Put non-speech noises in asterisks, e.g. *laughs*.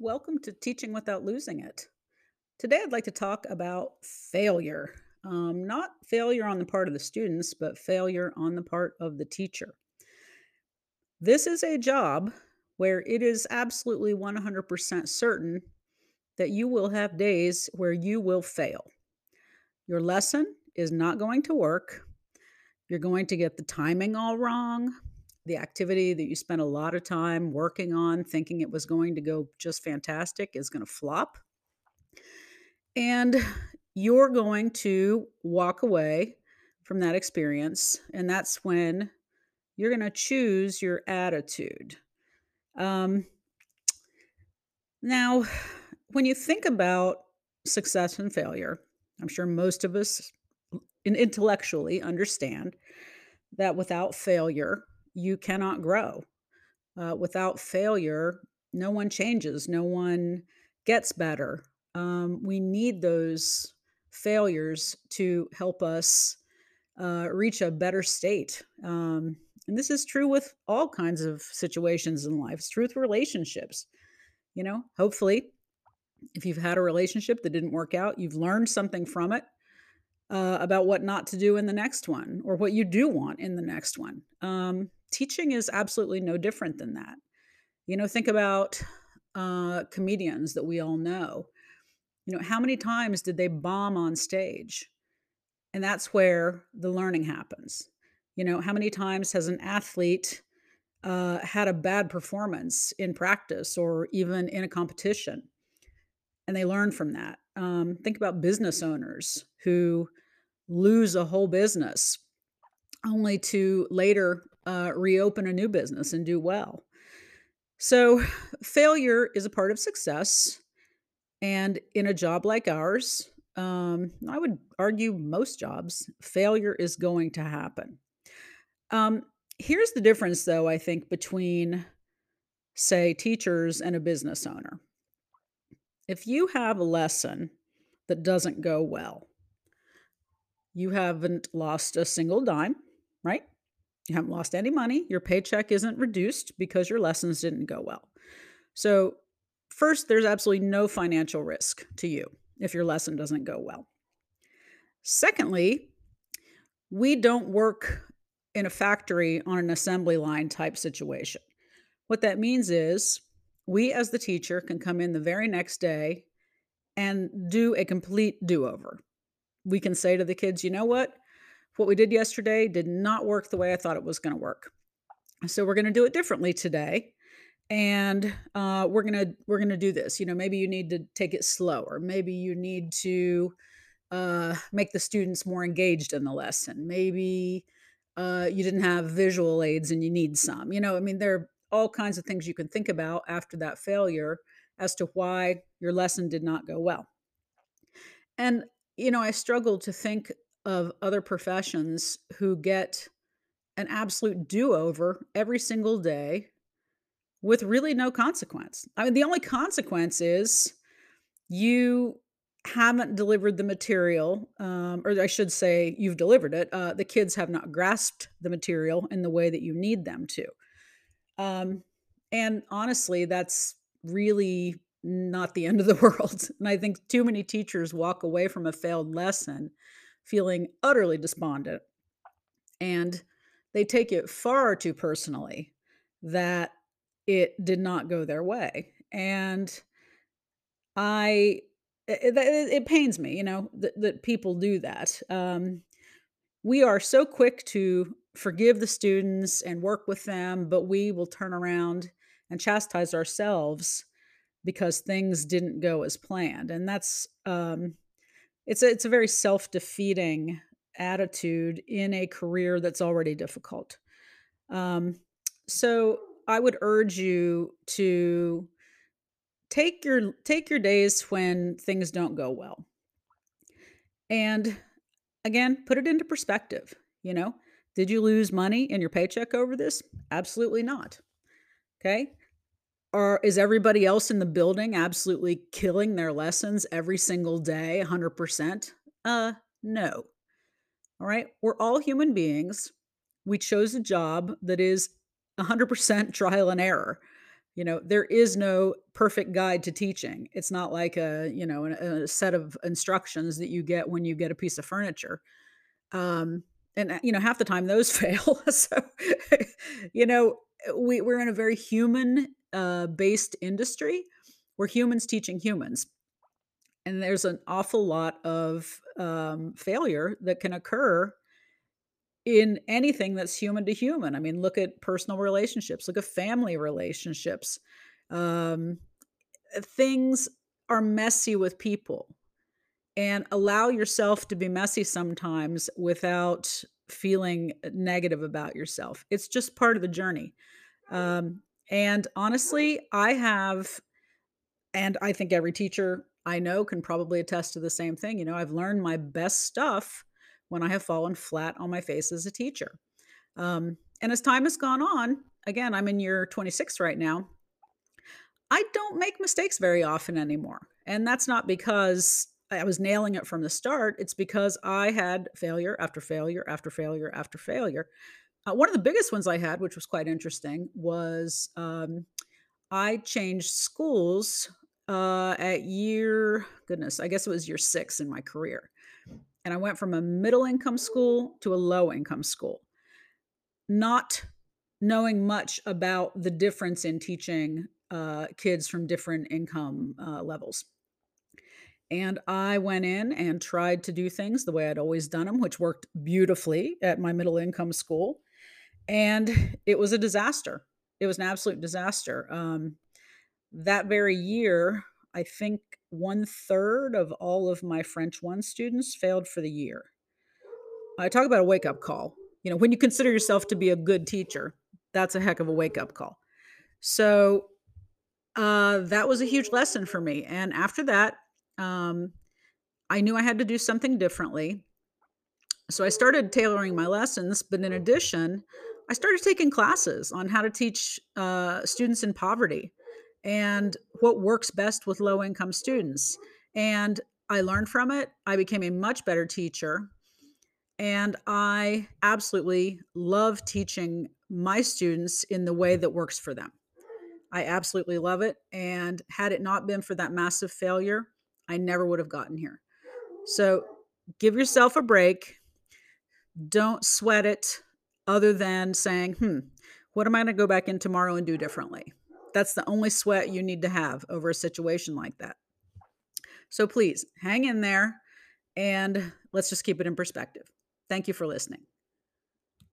Welcome to Teaching Without Losing It. Today, I'd like to talk about failure. Um, not failure on the part of the students, but failure on the part of the teacher. This is a job where it is absolutely 100% certain that you will have days where you will fail. Your lesson is not going to work. You're going to get the timing all wrong. The activity that you spent a lot of time working on, thinking it was going to go just fantastic, is going to flop. And you're going to walk away from that experience. And that's when you're going to choose your attitude. Um, now, when you think about success and failure, I'm sure most of us intellectually understand that without failure, you cannot grow. Uh, without failure, no one changes, no one gets better. Um, we need those failures to help us uh, reach a better state. Um, and this is true with all kinds of situations in life. It's true with relationships. You know, hopefully, if you've had a relationship that didn't work out, you've learned something from it uh, about what not to do in the next one or what you do want in the next one. Um, teaching is absolutely no different than that. You know, think about uh, comedians that we all know. You know, how many times did they bomb on stage? And that's where the learning happens. You know, how many times has an athlete uh, had a bad performance in practice or even in a competition? And they learn from that. Um, think about business owners who lose a whole business only to later uh, reopen a new business and do well. So, failure is a part of success. And in a job like ours, um, I would argue most jobs, failure is going to happen. Um, here's the difference, though, I think, between, say, teachers and a business owner. If you have a lesson that doesn't go well, you haven't lost a single dime, right? You haven't lost any money. Your paycheck isn't reduced because your lessons didn't go well. So, first, there's absolutely no financial risk to you if your lesson doesn't go well. Secondly, we don't work in a factory on an assembly line type situation. What that means is we, as the teacher, can come in the very next day and do a complete do over. We can say to the kids, you know what? What we did yesterday did not work the way I thought it was going to work. So we're going to do it differently today and uh, we're gonna we're gonna do this. You know maybe you need to take it slower. Maybe you need to uh, make the students more engaged in the lesson. Maybe uh, you didn't have visual aids and you need some. You know i mean there are all kinds of things you can think about after that failure as to why your lesson did not go well. And you know i struggled to think of other professions who get an absolute do-over every single day with really no consequence. I mean, the only consequence is you haven't delivered the material, um, or I should say, you've delivered it. Uh, the kids have not grasped the material in the way that you need them to. Um, and honestly, that's really not the end of the *laughs* world. And I think too many teachers walk away from a failed lesson feeling utterly despondent. And they take it far too personally that it did not go their way. And I, it, it, it pains me, you know, that, that people do that. Um, we are so quick to forgive the students and work with them, but we will turn around and chastise ourselves because things didn't go as planned. And that's, um, it's a, it's a very self-defeating attitude in a career that's already difficult. Um, so I would urge you to take your take your days when things don't go well. And again, put it into perspective, you know? Did you lose money in your paycheck over this? Absolutely not. Okay? Or is everybody else in the building absolutely killing their lessons every single day 100%? Uh, no. All right? We're all human beings. We chose a job that is 100% *laughs* trial and error. You know, there is no perfect guide to teaching. It's not like a, you know, a, a set of instructions that you get when you get a piece of furniture. Um, and uh, you know, half the time those *laughs* fail. so, you know, we, we're in a very human uh, based industry. We're humans teaching humans. And there's an awful lot of um, failure that can occur in anything that's human to human. I mean, look at personal relationships, look at family relationships. Um, things are messy with people and allow yourself to be messy sometimes without feeling negative about yourself. It's just part of the journey. Um, and honestly, I have, and I think every teacher I know can probably attest to the same thing. You know, I've learned my best stuff when I have fallen flat on my face as a teacher. Um, and as time has gone on, again, I'm in year 26 right now. I don't make mistakes very often anymore. And that's not because I was nailing it from the start. It's because I had failure after failure after failure after failure. Uh, one of the biggest ones I had, which was quite interesting, was um, I changed schools uh, at year, goodness, I guess it was year six in my career. And I went from a middle income school to a low income school, not knowing much about the difference in teaching uh, kids from different income uh, levels. And I went in and tried to do things the way I'd always done them, which worked beautifully at my middle income school. And it was a disaster. It was an absolute disaster. Um, that very year, I think one third of all of my French one students failed for the year. I talk about a wake up call. You know, when you consider yourself to be a good teacher, that's a heck of a wake up call. So uh, that was a huge lesson for me. And after that, um, I knew I had to do something differently. So I started tailoring my lessons, but in addition, I started taking classes on how to teach uh, students in poverty and what works best with low income students. And I learned from it. I became a much better teacher. And I absolutely love teaching my students in the way that works for them. I absolutely love it. And had it not been for that massive failure, I never would have gotten here. So give yourself a break. Don't sweat it other than saying, hmm, what am I going to go back in tomorrow and do differently? That's the only sweat you need to have over a situation like that. So please hang in there and let's just keep it in perspective. Thank you for listening.